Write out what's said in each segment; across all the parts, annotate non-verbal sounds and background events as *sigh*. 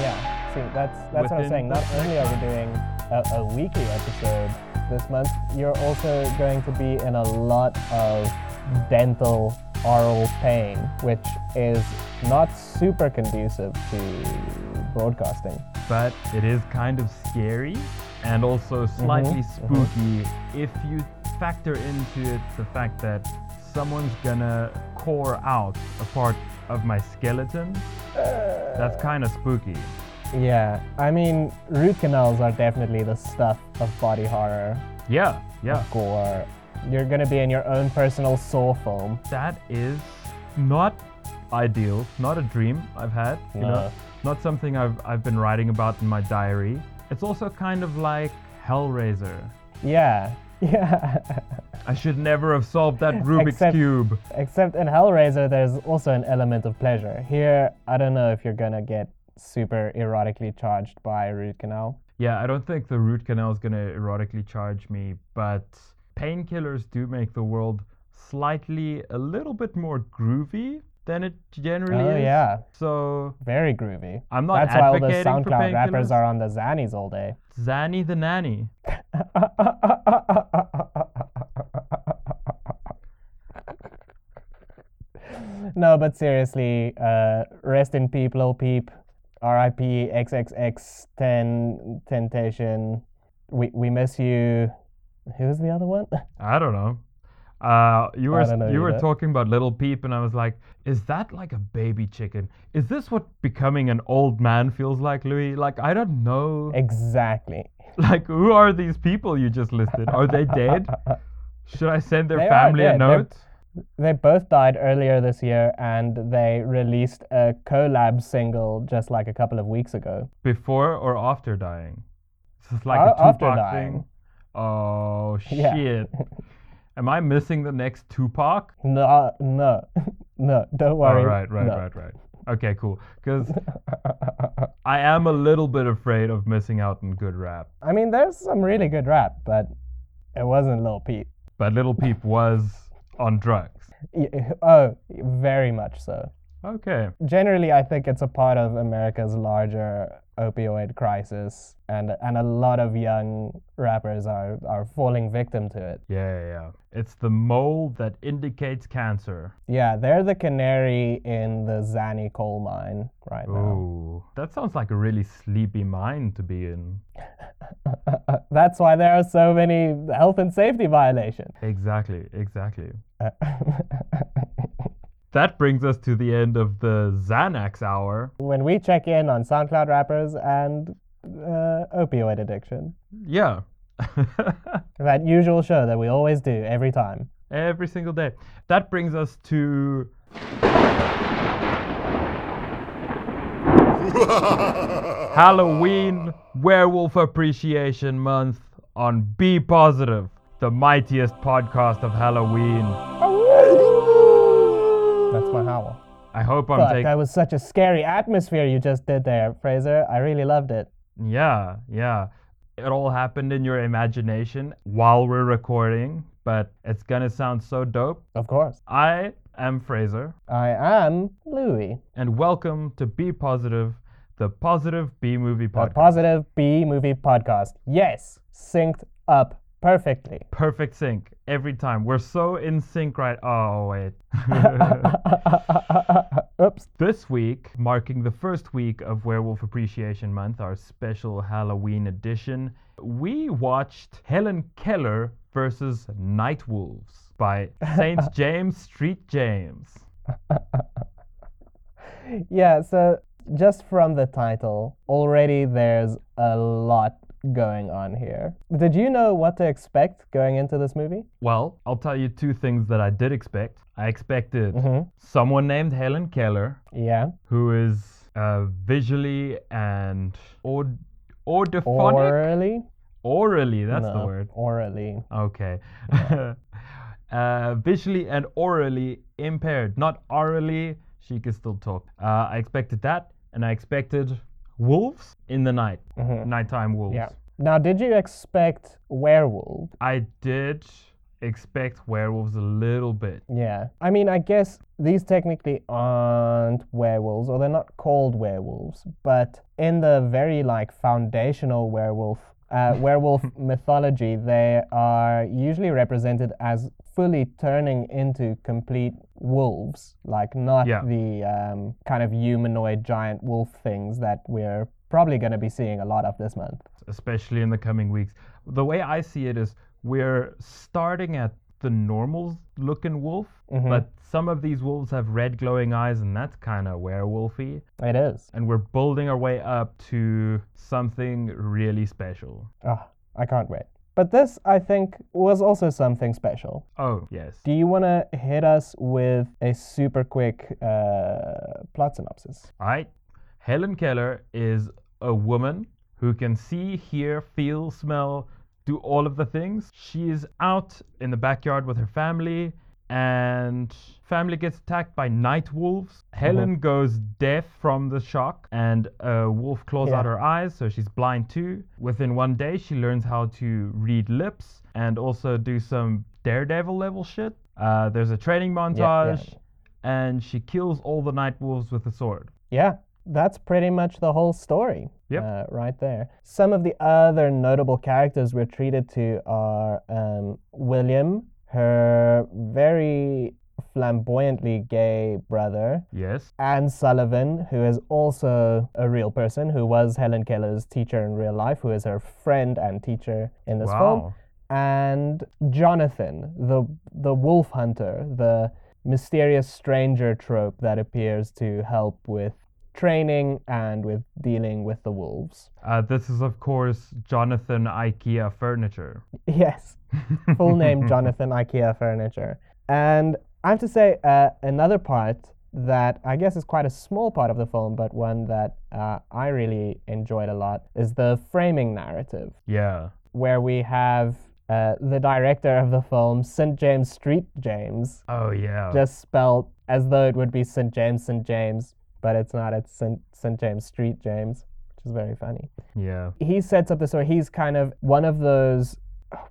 Yeah, see, that's that's what I'm saying. Not only are we doing a, a weekly episode this month, you're also going to be in a lot of dental oral pain, which is not super conducive to broadcasting. but it is kind of scary and also mm-hmm, slightly mm-hmm. spooky if you factor into it the fact that someone's gonna core out a part of my skeleton. That's uh, kind of spooky. Yeah, I mean, root canals are definitely the stuff of body horror, Yeah, yeah. gore. You're gonna be in your own personal saw film. That is not ideal, not a dream I've had, you know. Not something I've I've been writing about in my diary. It's also kind of like Hellraiser. Yeah, *laughs* yeah. I should never have solved that Rubik's Except- cube. Except in Hellraiser, there's also an element of pleasure. Here, I don't know if you're gonna get super erotically charged by root canal. Yeah, I don't think the root canal is gonna erotically charge me, but painkillers do make the world slightly a little bit more groovy than it generally Oh is. yeah, So very groovy. I'm not That's why all the SoundCloud rappers are on the Zannies all day. Zanny the nanny. *laughs* no, but seriously, uh, rest in peace, lil peep, R.I.P. XXX Ten Temptation. We we miss you. Who's the other one? I don't know. Uh, you were you were talking about little peep, and I was like, is that like a baby chicken? Is this what becoming an old man feels like, Louis? Like I don't know. exactly. *laughs* Like who are these people you just listed? Are they dead? *laughs* Should I send their They family a dead. They're- note? They both died earlier this year, and they released a collab single just like a couple of weeks ago. Before or after dying? This is like a Tupac after dying. thing. Oh *laughs* Yeah. Am I missing the next Tupac? No, uh, no, *laughs* no. Don't Oh, worry. right, right, no. right, right. Okay, cool. Because I am a little bit afraid of missing out on good rap. I mean, there's some really good rap, but it wasn't Lil Peep. But Little Peep was on drugs. Oh, very much so. Okay. Generally, I think it's a part of America's larger opioid crisis, and and a lot of young rappers are are falling victim to it. Yeah, yeah, yeah. It's the mole that indicates cancer. Yeah, they're the canary in the Zanny coal mine right now. Ooh, that sounds like a really sleepy mine to be in. *laughs* That's why there are so many health and safety violations. Exactly, exactly. *laughs* That brings us to the end of the Xanax hour. when we check in on SoundCloud rappers and uh, opioid addiction, Yeah. *laughs* that usual show that we always do every time. Every single day. That brings us to *laughs* Halloween Werewolf Appreciation Month on Be Positive, the mightiest podcast of Halloween. That's my howl. I hope I'm Fuck, taking. that was such a scary atmosphere you just did there, Fraser. I really loved it. Yeah, yeah. It all happened in your imagination while we're recording, but it's gonna sound so dope. Of course. I am Fraser, I am Louis, and welcome to Be Positive, the Positive B Movie a Podcast. positive B movie podcast. Yes, synced up perfectly. Perfect sync every time. We're so in sync right. Oh, wait. *laughs* Oops. this week, marking the first week of Werewolf Appreciation Month, our special Halloween edition, we watched Helen Keller versus Night Wolves by *laughs* St. James Street James. *laughs* Yeah, so just from the title, already there's a lot going on here. Did you know what to expect going into this movie? Well, I'll tell you two things that I did expect. I expected Mhm. someone named Helen Keller, Yeah. who is uh, visually and aud- audiphonic. Orally? Orally, that's the word. Orally. Okay. *laughs* *laughs* uh, visually and orally impaired, not orally. she could still talk. Uh, I expected that, and I expected wolves in the night, nighttime wolves. Mm-hmm. Yeah. Now, did you expect werewolf? I did expect werewolves a little bit. Yeah. I mean, I guess these technically aren't werewolves, or they're not called werewolves, but in the very like foundational werewolf. Uh, werewolf *laughs* mythology, they are usually represented as fully turning into complete wolves, like not Yeah. the um, kind of humanoid giant wolf things that we're probably going to be seeing a lot of this month. especially in the coming weeks. The way I see it is we're starting at the normal looking wolf, Mm-hmm. but some of these wolves have red glowing eyes, and that's kind of werewolfy. It is. And we're building our way up to something really special. Oh, I can't wait. But this, I think, was also something special. Oh, yes. Do you want to hit us with a super quick uh, plot synopsis? All right. Helen Keller is a woman who can see, hear, feel, smell, do all of the things. She is out in the backyard with her family, and family gets attacked by night wolves. Helen goes deaf from the shock, and a wolf claws out her eyes, so she's blind too. Within one day, she learns how to read lips and also do some daredevil level shit. Uh, there's a training montage, and she kills all the night wolves with a sword. Yeah, that's pretty much the whole story. Yep. Uh, right there. Some of the other notable characters we're treated to are um, William, her very flamboyantly gay brother, Yes. Anne Sullivan, who is also a real person, who was Helen Keller's teacher in real life, who is her friend and teacher in this film, Wow. and Jonathan, the the wolf hunter, the mysterious stranger trope that appears to help with training and with dealing with the wolves. Uh, this is, of course, Jonathan IKEA Furniture. *laughs* Yes, full name *laughs* Jonathan IKEA Furniture. And I have to say, uh, another part that I guess is quite a small part of the film, but one that uh, I really enjoyed a lot, is the framing narrative, Yeah. where we have uh, the director of the film, St. James Street James, Oh, yeah. just spelled as though it would be St. James, St. James, but it's not, it's St. St. James Street James, which is very funny yeah. he sets up the story. He's kind of one of those.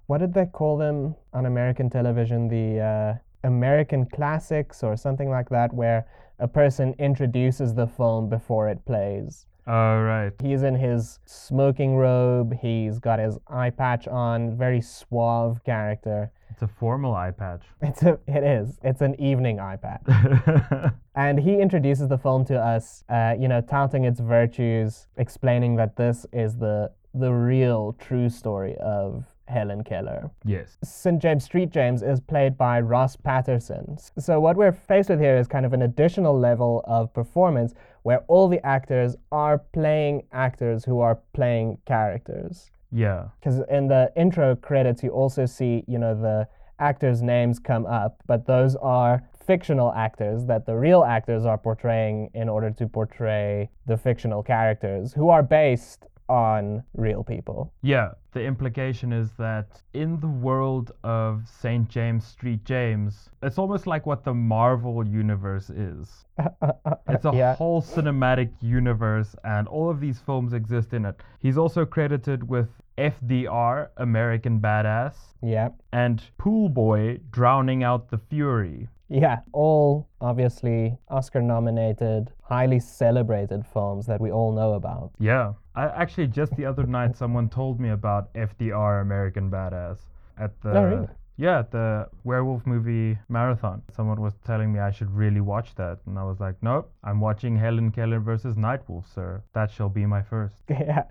What did they call them on American television? The uh, American classics or something like that, where a person introduces the film before it plays. All right. He's in his smoking robe. He's got his eye patch on. Very suave character. It's a formal eye patch. *laughs* It's a. It is. It's an evening eye patch. *laughs* And he introduces the film to us, uh, you know, touting its virtues, explaining that this is the the real true story of Helen Keller. yes. St. James Street James is played by Ross Patterson. So what we're faced with here is kind of an additional level of performance where all the actors are playing actors who are playing characters. Yeah. Because in the intro credits, you also see, you know, the actors' names come up, but those are fictional actors that the real actors are portraying in order to portray the fictional characters who are based on real people. Yeah. The implication is that in the world of St. James Street James, it's almost like what the Marvel universe is. *laughs* It's a Yeah. whole cinematic universe, and all of these films exist in it. He's also credited with FDR, American Badass, Yeah. and Pool Boy, Drowning Out the Fury. Yeah, all obviously Oscar nominated, highly celebrated films that we all know about. Yeah. I actually just the other night someone told me about FDR American Badass at the Oh, really? Yeah, at the werewolf movie marathon. Someone was telling me I should really watch that and I was like, "Nope, I'm watching Helen Keller versus Nightwolf, sir. That shall be my first. *laughs* yeah.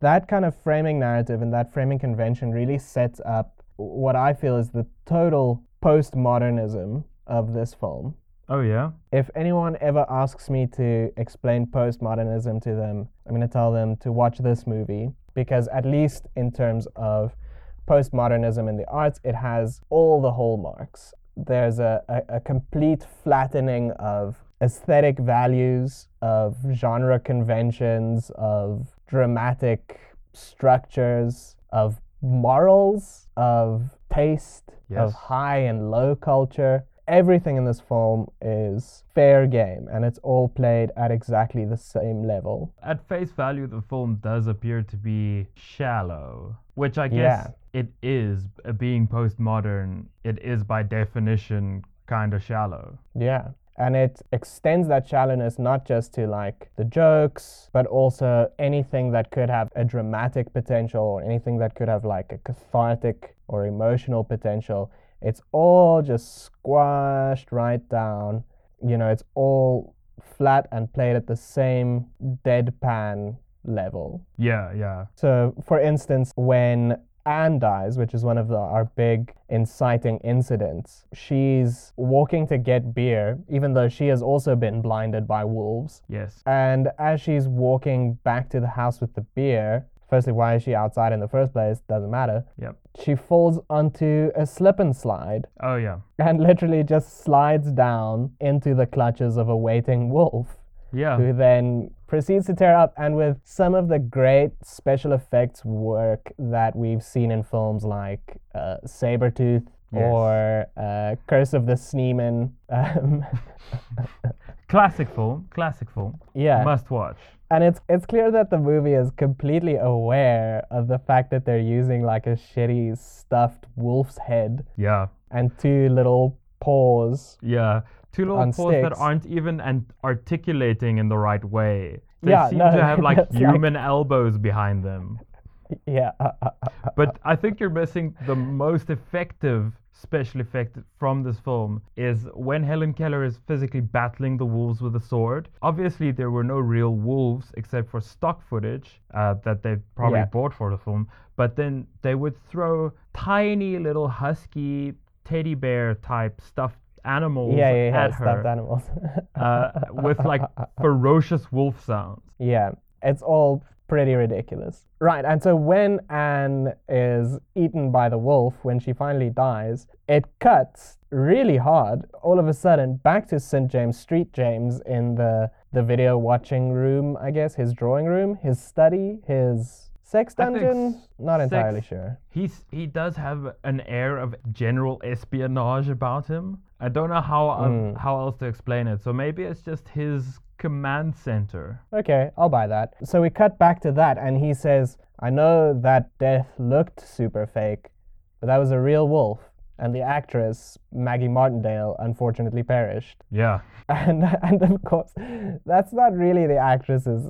That kind of framing narrative and that framing convention really sets up what I feel is the total postmodernism of this film. Oh yeah. If anyone ever asks me to explain postmodernism to them, I'm going to tell them to watch this movie because, at least in terms of postmodernism in the arts, it has all the hallmarks. There's a, a, a complete flattening of aesthetic values, of genre conventions, of dramatic structures, of morals, of taste, of high and low culture. Everything in this film is fair game and it's all played at exactly the same level. At face value, the film does appear to be shallow, which I guess Yeah. it is. uh, Being postmodern, it is by definition kind of shallow. Yeah. And it extends that shallowness not just to like the jokes, but also anything that could have a dramatic potential or anything that could have like a cathartic or emotional potential. It's all just squashed right down. You know, it's all flat and played at the same deadpan level. Yeah, yeah. So, for instance, when Anne dies, which is one of the, our big inciting incidents, she's walking to get beer, even though she has also been blinded by wolves. Yes. And as she's walking back to the house with the beer, firstly, why is she outside in the first place? Doesn't matter. Yep. She falls onto a slip and slide Oh, yeah. and literally just slides down into the clutches of a waiting wolf Yeah. who then proceeds to tear up and with some of the great special effects work that we've seen in films like uh, Sabretooth Yes. or uh, Curse of the Sneeman. Um, *laughs* Classic film. Classic film. yeah. Must watch. And it's it's clear that the movie is completely aware of the fact that they're using like a shitty stuffed wolf's head Yeah. and two little paws. Yeah. Two little paws that aren't even and articulating in the right way. They Yeah, seem no, to have *laughs* like it's like- human elbows behind them. Yeah. *laughs* But I think you're missing the most effective special effect from this film is when Helen Keller is physically battling the wolves with a sword. Obviously, there were no real wolves except for stock footage uh, that they probably Yeah. bought for the film. But then they would throw tiny little husky teddy bear type stuffed animals yeah, yeah, yeah. at her Stuffed animals. *laughs* uh, with like *laughs* ferocious wolf sounds. Yeah, it's all pretty ridiculous. Right, and so when Anne is eaten by the wolf, when she finally dies, it cuts really hard all of a sudden back to St. James Street James in the the video watching room, I guess, his drawing room, his study, his sex dungeon. Not sex- entirely sure. He's he does have an air of general espionage about him. I don't know how uh, Mm. how else to explain it. So maybe it's just his command center. Okay, I'll buy that. So we cut back to that, and he says, I know that death looked super fake, but that was a real wolf. And the actress, Maggie Martindale, unfortunately perished. Yeah. *laughs* And, and of course, that's not really the actress's,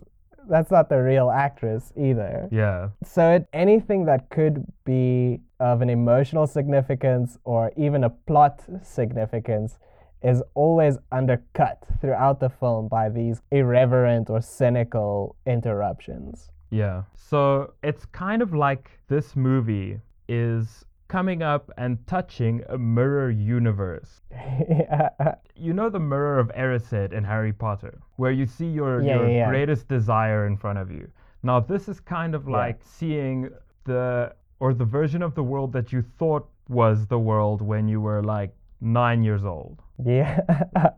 that's not the real actress either. Yeah. So it, anything that could be of an emotional significance or even a plot significance is always undercut throughout the film by these irreverent or cynical interruptions. Yeah. So it's kind of like this movie is coming up and touching a mirror universe. *laughs* yeah. You know the mirror of Erised in Harry Potter, where you see your, Yeah, your yeah, yeah. greatest desire in front of you. Now this is kind of Yeah. like seeing the or the version of the world that you thought was the world when you were like nine years old. Yeah. *laughs*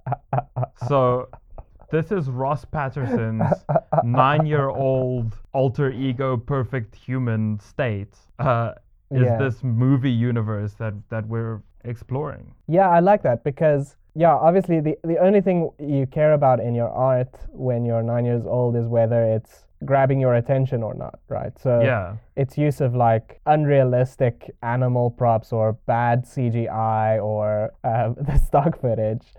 So this is Ross Patterson's nine-year-old alter ego perfect human state. Uh, is Yeah. this movie universe that that we're exploring? Yeah, I like that because yeah, obviously the the only thing you care about in your art when you're nine years old is whether it's grabbing your attention or not, right? So Yeah. its use of like unrealistic animal props or bad CGI or uh, *laughs* the stock footage,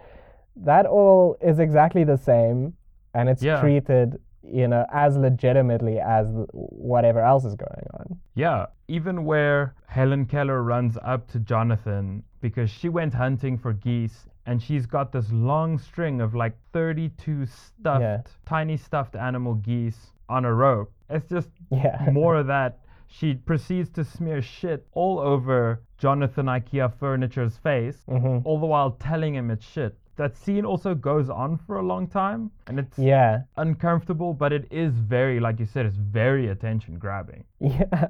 that all is exactly the same, and it's Yeah. treated you know as legitimately as whatever else is going on. Yeah, even where Helen Keller runs up to Jonathan because she went hunting for geese and she's got this long string of like 32 stuffed, Yeah. tiny stuffed animal geese on a rope. It's just *laughs* Yeah. more of that. She proceeds to smear shit all over Jonathan IKEA Furniture's face, Mhm. all the while telling him it's shit. That scene also goes on for a long time and it's Yeah. uncomfortable, but it is very, like you said, it's very attention grabbing. *laughs* Yeah.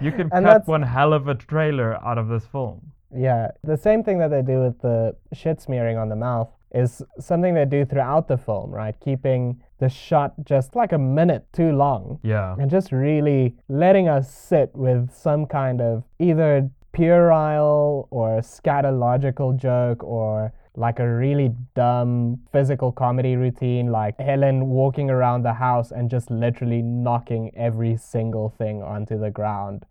You can And cut that's- one hell of a trailer out of this film. Yeah, the same thing that they do with the shit smearing on the mouth is something they do throughout the film, right? Keeping the shot just like a minute too long Yeah. and just really letting us sit with some kind of either puerile or scatological joke or like a really dumb physical comedy routine, like Helen walking around the house and just literally knocking every single thing onto the ground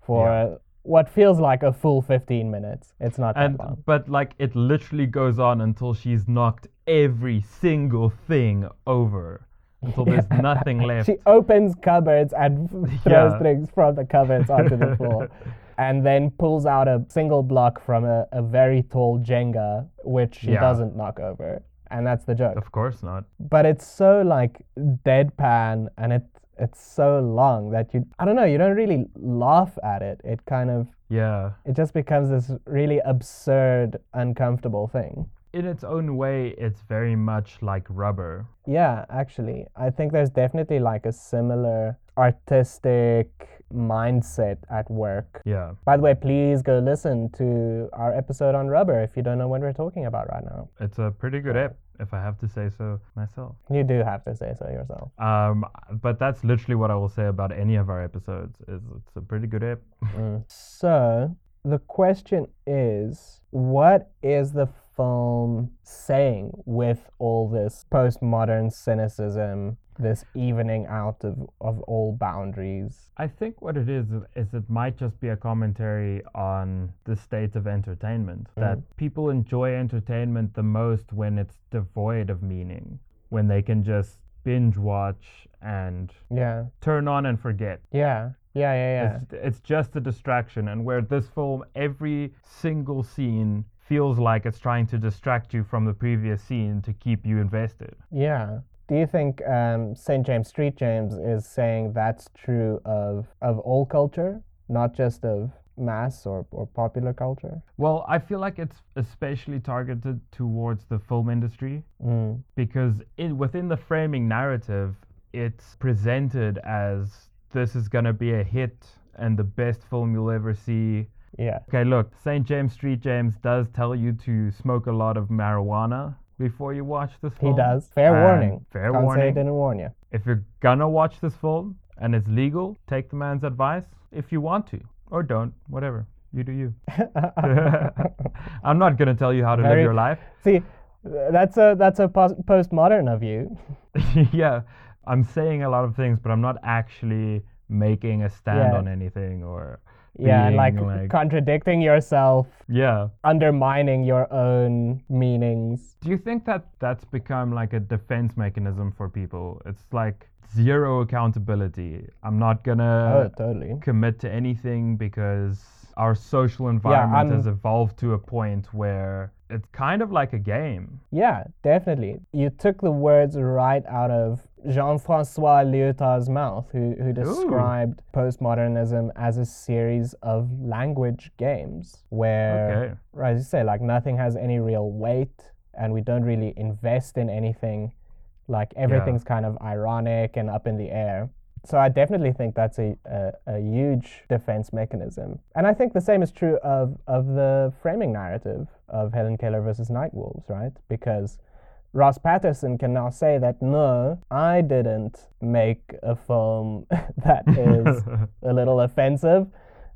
for Yeah. What feels like a full 15 minutes. It's not that and long. but like it literally goes on until she's knocked every single thing over until there's *laughs* nothing left. She opens cupboards and *laughs* throws *laughs* Yeah. things from the cupboards onto the floor. And then pulls out a single block from a, a very tall Jenga, which she Yeah. doesn't knock over. And that's the joke. of course not. but it's so like deadpan and it it's so long that you I don't know you don't really laugh at it. It kind of Yeah. it just becomes this really absurd, uncomfortable thing. In its own way, it's very much like rubber. Yeah, actually, I think there's definitely like a similar artistic mindset at work. Yeah. By the way, please go listen to our episode on rubber if you don't know what we're talking about right now. It's a pretty good app, if I have to say so myself. You do have to say so yourself. Um, but that's literally what I will say about any of our episodes. Is it's a pretty good app. Mm. So the question is, what is the film saying with all this postmodern cynicism, this evening out of, of all boundaries? I think what it is is it might just be a commentary on the state of entertainment. Mm. That people enjoy entertainment the most when it's devoid of meaning, when they can just binge watch and Yeah, turn on and forget. yeah, yeah, yeah, yeah. It's, it's just a distraction. And where this film, every single scene feels like it's trying to distract you from the previous scene to keep you invested. Yeah. Do you think um, St. James Street James is saying that's true of, of all culture, not just of mass or, or popular culture? Well, I feel like it's especially targeted towards the film industry Mm. because in, within the framing narrative, it's presented as this is going to be a hit and the best film you'll ever see. Yeah. Okay, look, St. James Street James does tell you to smoke a lot of marijuana before you watch this film. He does. Fair And warning. Fair Can't say he warning. didn't warn you. If you're gonna watch this film and it's legal, take the man's advice if you want to, or don't, whatever. You do you. *laughs* I'm not gonna tell you how to live your life. See, that's a that's a pos- postmodern of you. *laughs* yeah, I'm saying a lot of things, but I'm not actually making a stand Yeah. on anything or Yeah, and like, like contradicting yourself, yeah. undermining your own meanings. Do you think that that's become like a defense mechanism for people? It's like zero accountability. I'm not gonna oh, totally. commit to anything because our social environment I'm- has evolved to a point where it's kind of like a game. Yeah, definitely. You took the words right out of Jean-Francois Lyotard's mouth, who, who described postmodernism as a series of language games where, Okay. as you say, like nothing has any real weight and we don't really invest in anything. Like everything's kind of ironic and up in the air. So I definitely think that's a, a, a huge defense mechanism. And I think the same is true of, of the framing narrative of Helen Keller versus Night Wolves, right? Because Ross Patterson can now say that no, I didn't make a film *laughs* that *laughs* is a little offensive.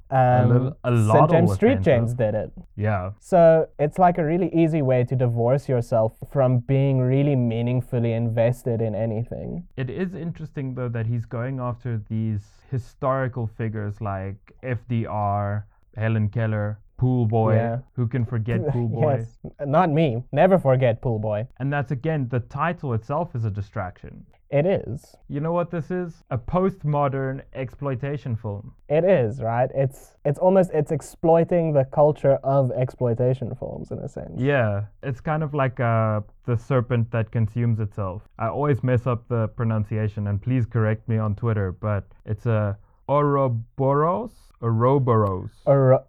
Um, little- a lot St. James Street. James did it. yeah. So it's like a really easy way to divorce yourself from being really meaningfully invested in anything. It is interesting though that he's going after these historical figures like FDR, Helen Keller, Pool Boy. Yeah. Who can forget *laughs* Pool Boy? yes, not me. Never forget Pool Boy. And that's again, the title itself is a distraction. It is. You know what this is? A postmodern exploitation film. It is right. It's it's almost it's exploiting the culture of exploitation films in a sense. Yeah, it's kind of like uh, the serpent that consumes itself. I always mess up the pronunciation, and please correct me on Twitter, but it's a Ouroboros? Ouroboros. Or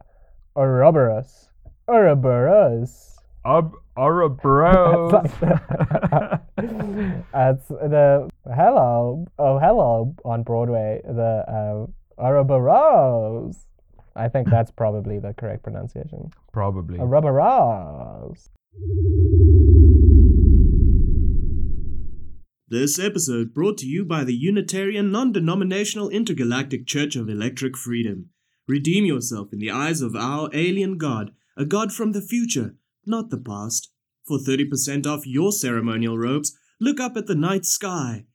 Ouroboros. Ouroboros. Ob- Ouroboros. *laughs* That's the hello. Oh, hello on Broadway. The uh, Ouroboros. I think that's probably the correct pronunciation. Probably. Ouroboros. This episode brought to you by the Unitarian Non Denominational Intergalactic Church of Electric Freedom. Redeem yourself in the eyes of our alien god, a god from the future, not the past. For 30% off your ceremonial robes, look up at the night sky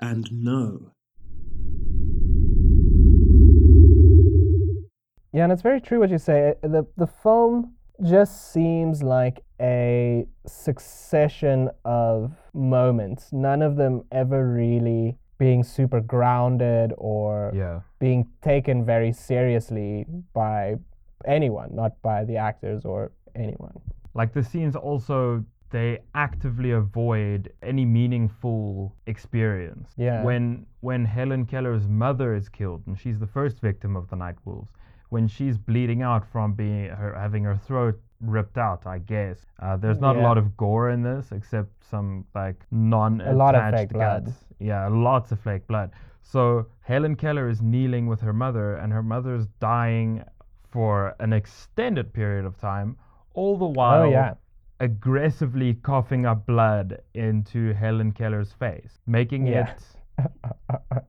and know. Yeah, and it's very true what you say. Uh, the the film just seems like a succession of moments. None of them ever really being super grounded or Yeah. being taken very seriously by anyone, not by the actors or anyone. Like the scenes also they actively avoid any meaningful experience. Yeah. When when Helen Keller's mother is killed and she's the first victim of the Night Wolves, when she's bleeding out from being her having her throat ripped out, I guess. Uh, there's not a lot of gore in this except some like non A lot of fake blood. Yeah, lots of fake blood. So Helen Keller is kneeling with her mother and her mother's dying for an extended period of time, all the oh, while oh yeah. aggressively coughing up blood into Helen Keller's face, making Yeah. it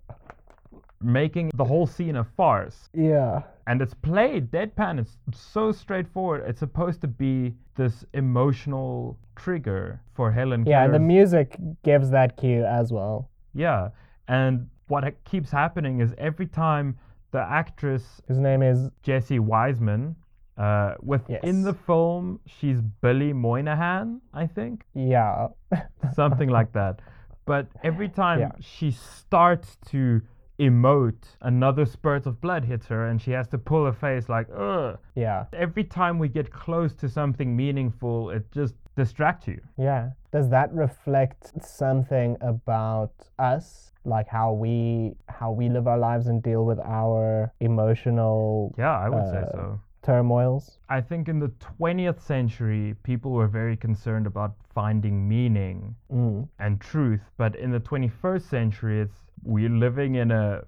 making the whole scene a farce. Yeah. And it's played deadpan. It's so straightforward. It's supposed to be this emotional trigger for Helen Keller. Yeah, and the music gives that cue as well. Yeah. And what keeps happening is every time the actress whose name is Jessie Wiseman, uh, within Yes. the film, she's Billy Moynihan, I think. yeah. *laughs* something like that. But every time Yeah. she starts to emote, another spurt of blood hits her, and she has to pull her face like, ugh. yeah. Every time we get close to something meaningful, it just distracts you. Yeah. Does that reflect something about us? Like how we how we live our lives and deal with our emotional Yeah, I would say Uh, so. turmoils? I think in the 20th century, people were very concerned about finding meaning Mm. and truth. But in the 21st century, it's we're living in a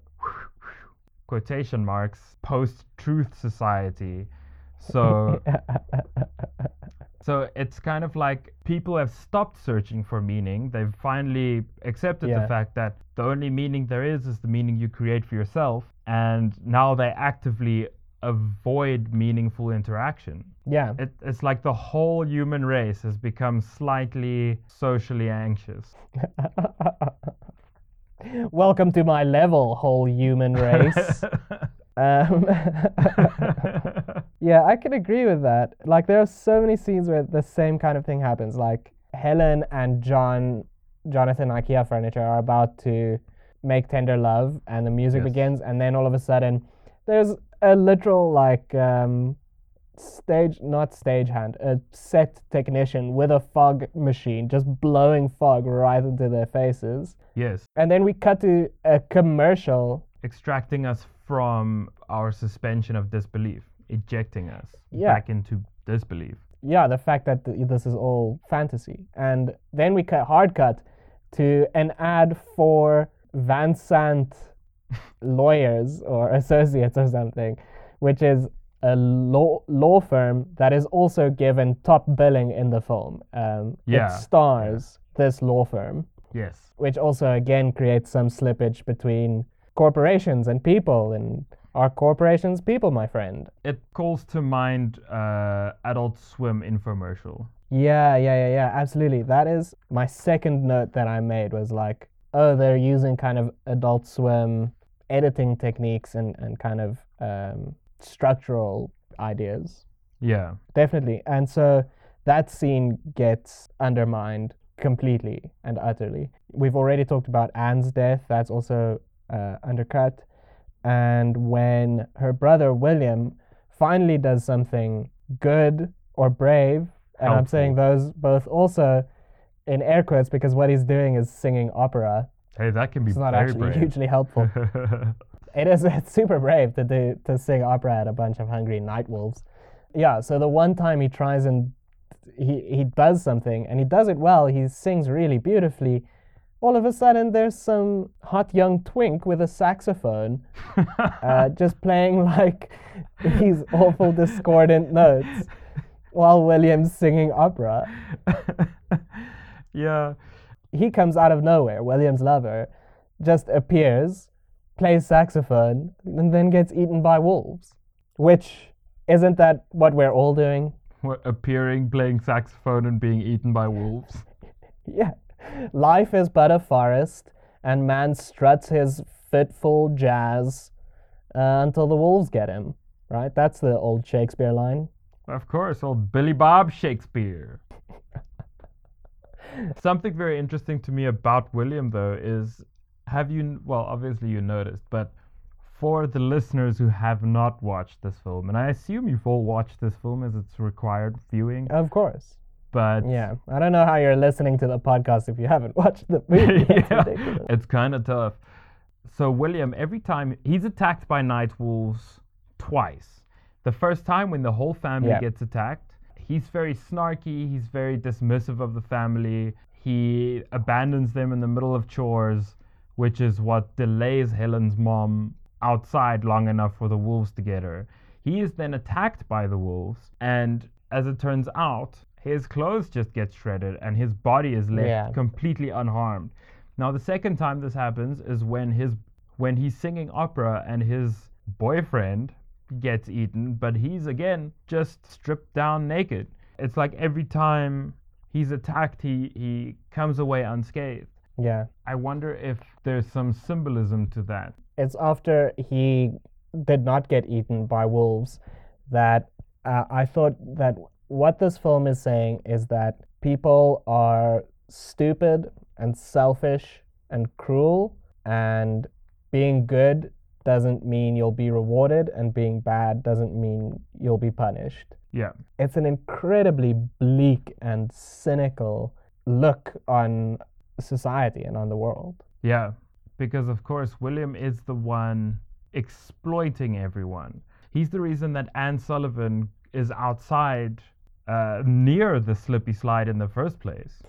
quotation marks post truth society. So *laughs* so it's kind of like people have stopped searching for meaning. They've finally accepted Yeah. the fact that the only meaning there is is the meaning you create for yourself. And now they actively avoid meaningful interaction. yeah. It, it's like the whole human race has become slightly socially anxious. *laughs* Welcome to my level, whole human race. *laughs* um, *laughs* yeah, I can agree with that. Like, there are so many scenes where the same kind of thing happens. Like, Helen and John, Jonathan IKEA Furniture, are about to make tender love, and the music Yes. begins, and then all of a sudden, there's a literal like um, stage, not stagehand, a set technician with a fog machine just blowing fog right into their faces. yes, And then we cut to a commercial. extracting us from our suspension of disbelief, ejecting us Yeah. back into disbelief. Yeah, the fact that th- this is all fantasy. And then we cut hard cut to an ad for Van Sant *laughs* lawyers or associates or something, which is a law law firm that is also given top billing in the film. Um, Yeah, It stars this law firm. Yes. which also again creates some slippage between corporations and people and are corporations people my friend? It calls to mind uh, Adult Swim infomercial. yeah yeah yeah yeah absolutely. That is my second note that i made was like oh they're using kind of adult swim editing techniques and, and kind of um, structural ideas. Yeah. definitely. And so that scene gets undermined completely and utterly. We've already talked about anne's death. That's also uh, undercut and when her brother william finally does something good or brave and i'm saying those both also in air quotes because what he's doing is singing opera Hey, that can be it's not actually brave. hugely helpful *laughs* it is it's super brave to do to sing opera at a bunch of hungry night wolves. Yeah, so the one time he tries and he he does something and he does it well, he sings really beautifully. All of a sudden, there's some hot young twink with a saxophone, *laughs* uh, just playing like these awful discordant notes, while William's singing opera. *laughs* yeah. He comes out of nowhere. William's lover just appears, plays saxophone, and then gets eaten by wolves. Which isn't that what we're all doing? We're appearing, playing saxophone, and being eaten by wolves. *laughs* Yeah. Life is but a forest, and man struts his fitful jazz uh, until the wolves get him. Right? That's the old Shakespeare line. Of course, old Billy Bob Shakespeare. *laughs* Something very interesting to me about William, though, is have you, well, obviously you noticed, but for the listeners who have not watched this film, and I assume you've all watched this film as it's required viewing, Of course. But Yeah. I don't know how you're listening to the podcast if you haven't *laughs* watched the movie. *laughs* It's Yeah, it's kind of tough. So William, every time he's attacked by night wolves twice. The first time when the whole family Yeah. gets attacked, he's very snarky. He's very dismissive of the family. He abandons them in the middle of chores, which is what delays Helen's mom outside long enough for the wolves to get her. He is then attacked by the wolves, and as it turns out, his clothes just get shredded and his body is left Yeah. completely unharmed. Now the second time this happens is when his when he's singing opera and his boyfriend gets eaten, but he's again just stripped down naked. It's like every time he's attacked he he comes away unscathed. Yeah. I wonder if there's some symbolism to that. It's after he did not get eaten by wolves that uh, I thought that what this film is saying is that people are stupid and selfish and cruel, and being good doesn't mean you'll be rewarded, and being bad doesn't mean you'll be punished. Yeah. It's an incredibly bleak and cynical look on society and on the world. Yeah, because of course William is the one exploiting everyone. He's the reason that Anne Sullivan is outside uh, near the slippy slide in the first place.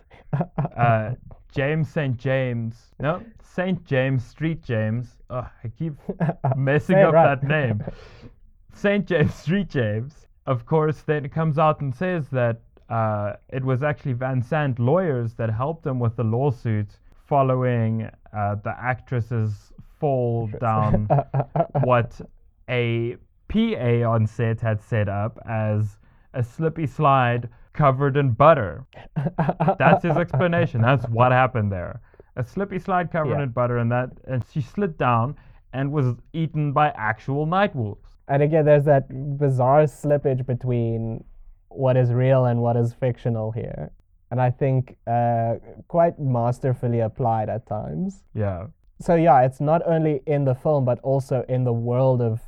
Uh, James St. James, no, St. James Street James. Oh, I keep *laughs* messing up right. that name. *laughs* St. James Street James, of course, then comes out and says that uh, it was actually Van Sant lawyers that helped him with the lawsuit following uh, the actress's fall down *laughs* what a PA on set had set up as a slippy slide covered in butter. That's his explanation. That's what happened there. A slippy slide covered Yeah. in butter, and that and she slid down and was eaten by actual night wolves. And again, there's that bizarre slippage between what is real and what is fictional here. And I think uh, quite masterfully applied at times. Yeah. So, yeah, it's not only in the film, but also in the world of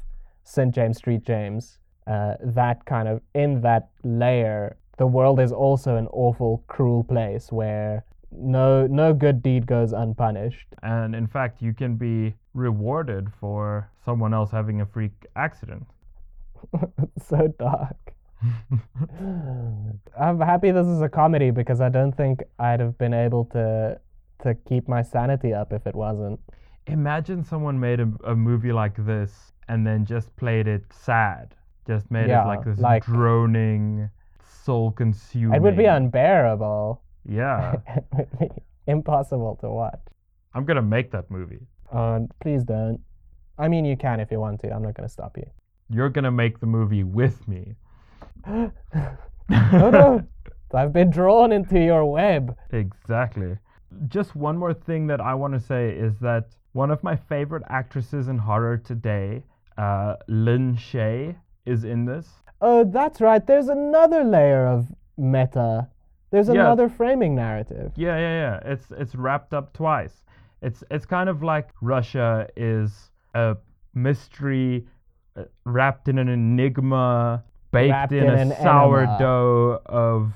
St. James Street James. Uh, that kind of, in that layer, the world is also an awful, cruel place where no, no good deed goes unpunished. And in fact, you can be rewarded for someone else having a freak accident. *laughs* so dark. *laughs* I'm happy this is a comedy because I don't think I'd have been able to to keep my sanity up if it wasn't. Imagine someone made a, a movie like this and then just played it sad. Just made Yeah, it like this like- droning, soul consuming. It would be unbearable. Yeah. *laughs* it would be impossible to watch. I'm gonna make that movie. Uh, please don't. I mean, you can if you want to. I'm not going to stop you. You're gonna make the movie with me. *gasps* No, no. I've been drawn into your web. Exactly. Just one more thing that I want to say is that one of my favorite actresses in horror today, uh, Lin Shaye, is in this. Oh, that's right. There's another layer of meta. There's Yeah. another framing narrative. Yeah, yeah, yeah. It's it's wrapped up twice. It's it's kind of like Russia is a mystery uh, wrapped in an enigma, baked Wrapped in, in a an enema. sourdough of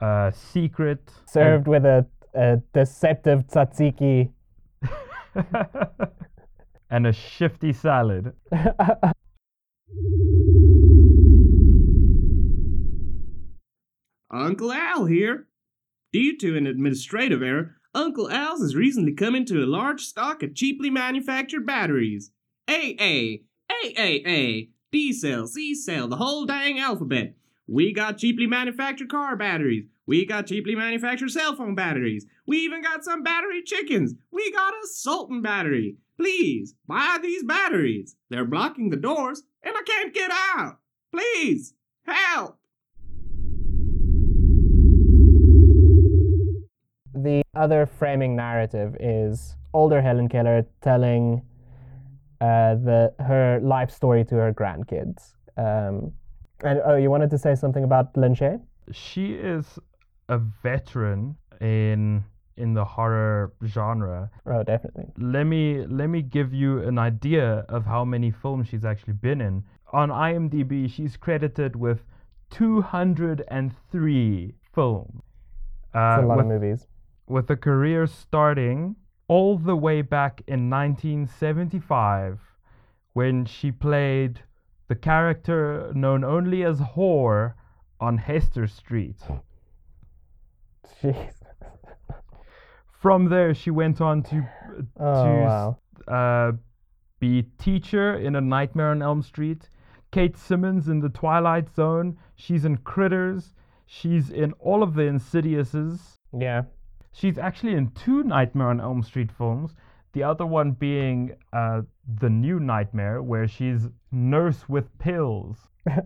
uh, secret Served with a, a deceptive tzatziki. *laughs* and a shifty salad. *laughs* Uncle Al here. Due to an administrative error, Uncle Al's has recently come into a large stock of cheaply manufactured batteries. AA, AAA, D cell, C cell, the whole dang alphabet. We got cheaply manufactured car batteries We got cheaply manufactured cell phone batteries. We even got some battery chickens. We got a Sultan battery. Please, buy these batteries. They're blocking the doors, and I can't get out. Please, help. Other framing narrative is older Helen Keller telling uh, the her life story to her grandkids. Um, and oh, you wanted to say something about Lin Shaye? She is a veteran in in the horror genre. Oh, definitely. Let me let me give you an idea of how many films she's actually been in. On IMDb, she's credited with 203 films. Uh, a lot with, of movies. With a career starting all the way back in 1975 when she played the character known only as Whore on Hester Street. Jeez. From there, she went on to Oh, to wow. uh, be teacher in A Nightmare on Elm Street. Kate Simmons in The Twilight Zone. She's in Critters. She's in all of the Insidiouses. Yeah. She's actually in two Nightmare on Elm Street films. The other one being uh, The New Nightmare, where she's nurse with pills. *laughs*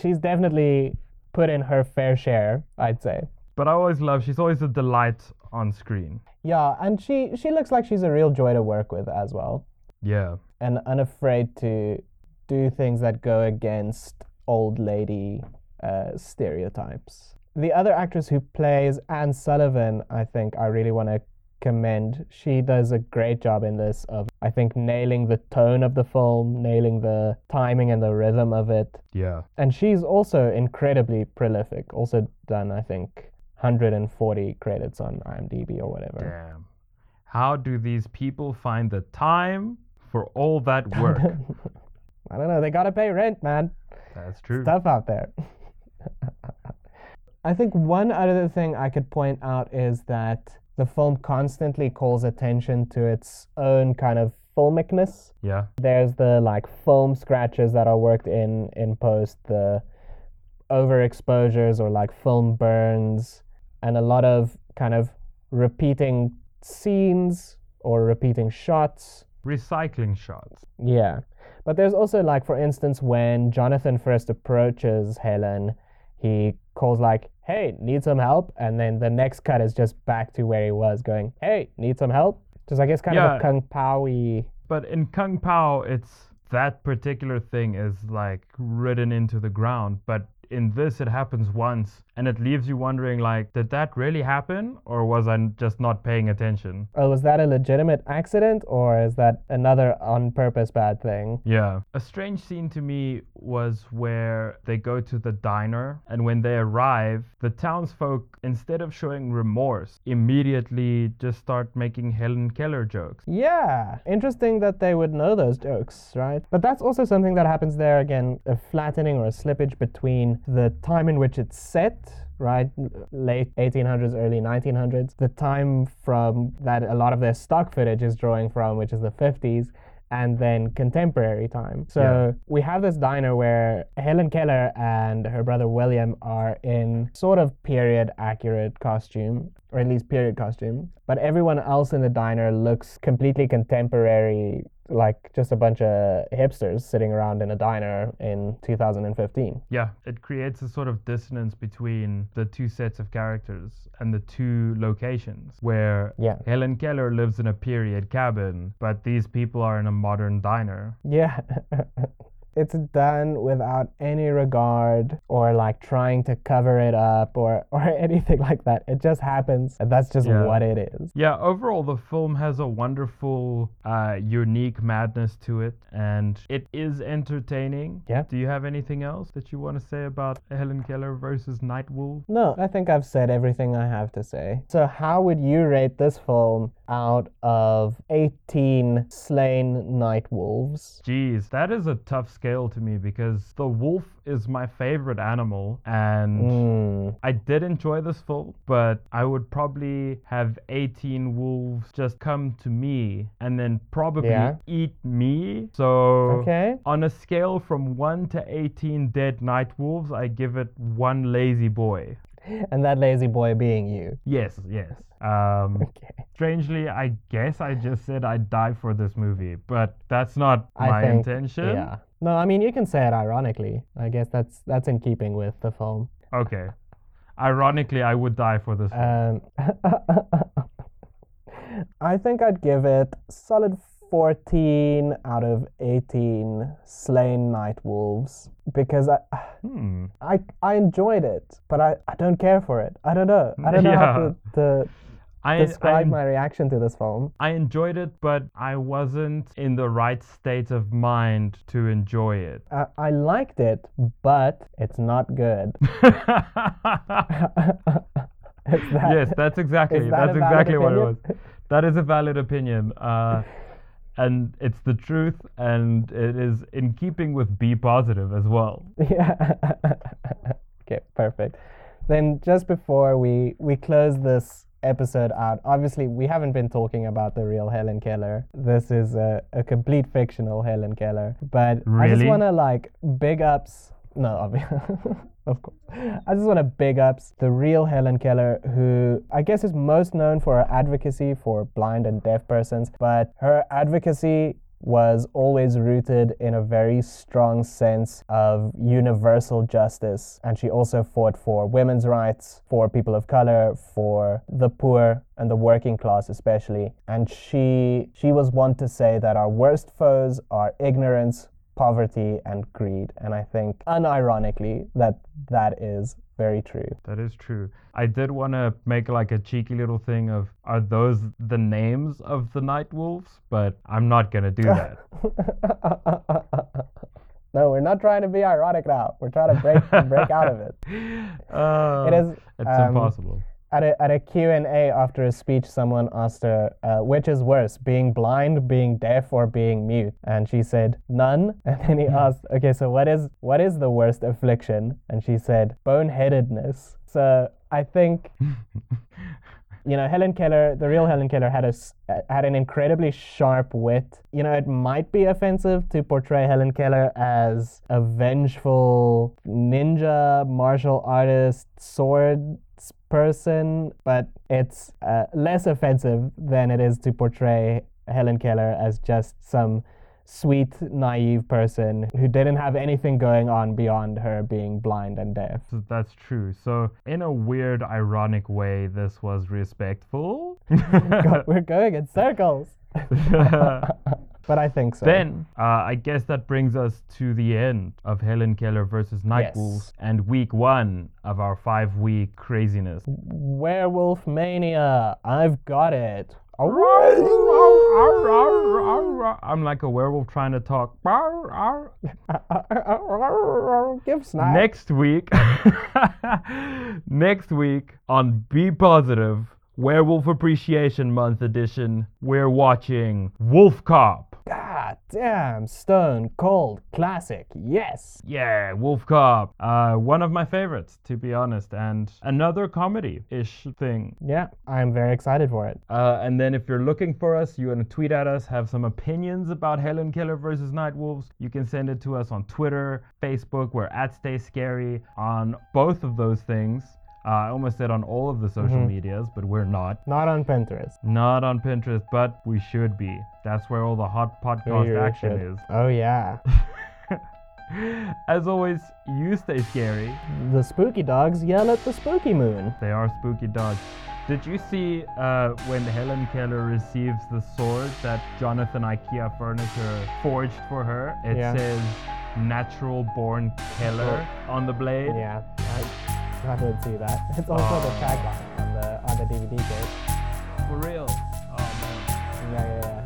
She's definitely put in her fair share, I'd say. But I always love, she's always a delight on screen. Yeah, and she she looks like she's a real joy to work with as well, Yeah. and unafraid to do things that go against old lady uh, stereotypes. The other actress who plays Anne Sullivan, I think I really want to commend. She does a great job in this of I think nailing the tone of the film, nailing the timing and the rhythm of it. Yeah. And she's also incredibly prolific. Also done, I think, 140 credits on IMDb or whatever. Damn. How do these people find the time for all that *laughs* work? I don't know. They gotta pay rent, man. That's true. Stuff out there. *laughs* I think one other thing I could point out is that the film constantly calls attention to its own kind of filmicness. Yeah. There's the like film scratches that are worked in in post, the overexposures or like film burns, and a lot of kind of repeating scenes or repeating shots. Recycling shots. Yeah. But there's also like for instance when Jonathan first approaches Helen, he calls like, "Hey, need some help?" and then the next cut is just back to where he was going, "Hey, need some help?" Just I guess kind of a kung pow-y But in Kung Pow, it's that particular thing is like ridden into the ground. But in this, it happens once, and it leaves you wondering, like, did that really happen, or was I just not paying attention? Oh, was that a legitimate accident or is that another on purpose bad thing? Yeah. A strange scene to me was where they go to the diner, and when they arrive, the townsfolk, instead of showing remorse, immediately just start making Helen Keller jokes. Yeah, interesting that they would know those jokes, right? But that's also something that happens there again a flattening or a slippage between the time in which it's set. Right, late 1800s, early 1900s, the time from that a lot of their stock footage is drawing from, which is the 50s, and then contemporary time. So Yeah. we have this diner where Helen Keller and her brother William are in sort of period accurate costume, or at least period costume. But everyone else in the diner looks completely contemporary, like just a bunch of hipsters sitting around in a diner in 2015. Yeah, it creates a sort of dissonance between the two sets of characters and the two locations where Yeah. Helen Keller lives in a period cabin, but these people are in a modern diner. Yeah. *laughs* it's done without any regard or like trying to cover it up or, *laughs* or anything like that. It just happens and that's just Yeah. what it is. Yeah, overall, the film has a wonderful, uh, unique madness to it, and it is entertaining. Yeah. Do you have anything else that you want to say about Helen Keller versus Nightwolf? No, I think I've said everything I have to say. So, how would you rate this film out of 18 slain night wolves. Jeez, that is a tough scale to me because the wolf is my favorite animal and Mm, I did enjoy this film, but I would probably have 18 wolves just come to me and then probably Yeah. eat me. So okay. on a scale from 1 to 18 dead night wolves, I give it one lazy boy. *laughs* And that lazy boy being you. Yes, yes. Um, *laughs* Okay. strangely, I guess I just said I'd die for this movie, but that's not I my think- intention. Yeah. No, I mean you can say it ironically. I guess that's that's in keeping with the film. Okay. Ironically, I would die for this. Um, *laughs* I think I'd give it solid 14 out of 18 slain night wolves because I hmm. I, I enjoyed it, but I, I don't care for it. I don't know. I don't know how to, to *laughs* I, describe I, my reaction to this film. I enjoyed it, but I wasn't in the right state of mind to enjoy it. I, I liked it, but it's not good. *laughs* *laughs* That- yes, that's exactly that that's exactly what it was. That is a valid opinion, uh, and it's the truth, and it is in keeping with be positive as well. Yeah. *laughs* okay, perfect. Then just before we we close this episode out, obviously we haven't been talking about the real Helen Keller. This is a, a complete fictional Helen Keller. But I just want to like big ups. No, obviously, *laughs* of course. I just want to big ups the real Helen Keller, who I guess is most known for her advocacy for blind and deaf persons. But her advocacy was always rooted in a very strong sense of universal justice. And she also fought for women's rights, for people of color, for the poor and the working class especially. And she she was one to say that our worst foes are ignorance, poverty and greed. And I think unironically that that is very true. That is true. I did want to make like a cheeky little thing of are those the names of the night wolves? But I'm not gonna do *laughs* that. no, we're not trying to be ironic now. We're trying to break break out of it. *laughs* Uh, It is It's um, impossible. At a, at a Q&A after a speech, someone asked her, uh, which is worse, being blind, being deaf, or being mute? And she said, none. *laughs* And then he asked, okay, so what is what is the worst affliction? And she said, boneheadedness. So I think, *laughs* you know, Helen Keller, the real Helen Keller, had a had an incredibly sharp wit. You know, it might be offensive to portray Helen Keller as a vengeful ninja, martial artist, sword person, but it's uh, less offensive than it is to portray Helen Keller as just some sweet, naive person who didn't have anything going on beyond her being blind and deaf. That's true. So in a weird, ironic way, this was respectful. *laughs* God, we're *laughs* going in circles. *laughs* but I think so. Then, uh, I guess that brings us to the end of Helen Keller versus Night Yes. Wolves and week one of our five week craziness. Werewolf Mania. I've got it. I'm like a werewolf trying to talk. Give snap. Next week, *laughs* next week on Be Positive Werewolf Appreciation Month edition, we're watching Wolf Cop. God damn, Stone Cold Classic. Yes. Yeah, Wolf Cop. Uh, one of my favorites, to be honest, and another comedy-ish thing. Yeah, I'm very excited for it. Uh, and then if you're looking for us, you want to tweet at us, have some opinions about Helen Keller versus Night Wolves, you can send it to us on Twitter, Facebook. We're at Stay Scary on both of those things. Uh, I almost said on all of the social medias, but we're not. Not on Pinterest. Not on Pinterest, but we should be. That's where all the hot podcast You action should. is. Oh, yeah. *laughs* As always, you stay scary. the spooky dogs yell at the spooky moon. They are spooky dogs. Did you see uh, when Helen Keller receives the sword that Jonathan IKEA Furniture forged for her? It Yeah. says natural born Keller on the blade. Yeah, how to do that. *laughs* It's also the oh. tagline on the on the DVD disc. For real? Oh man. Yeah, yeah, yeah.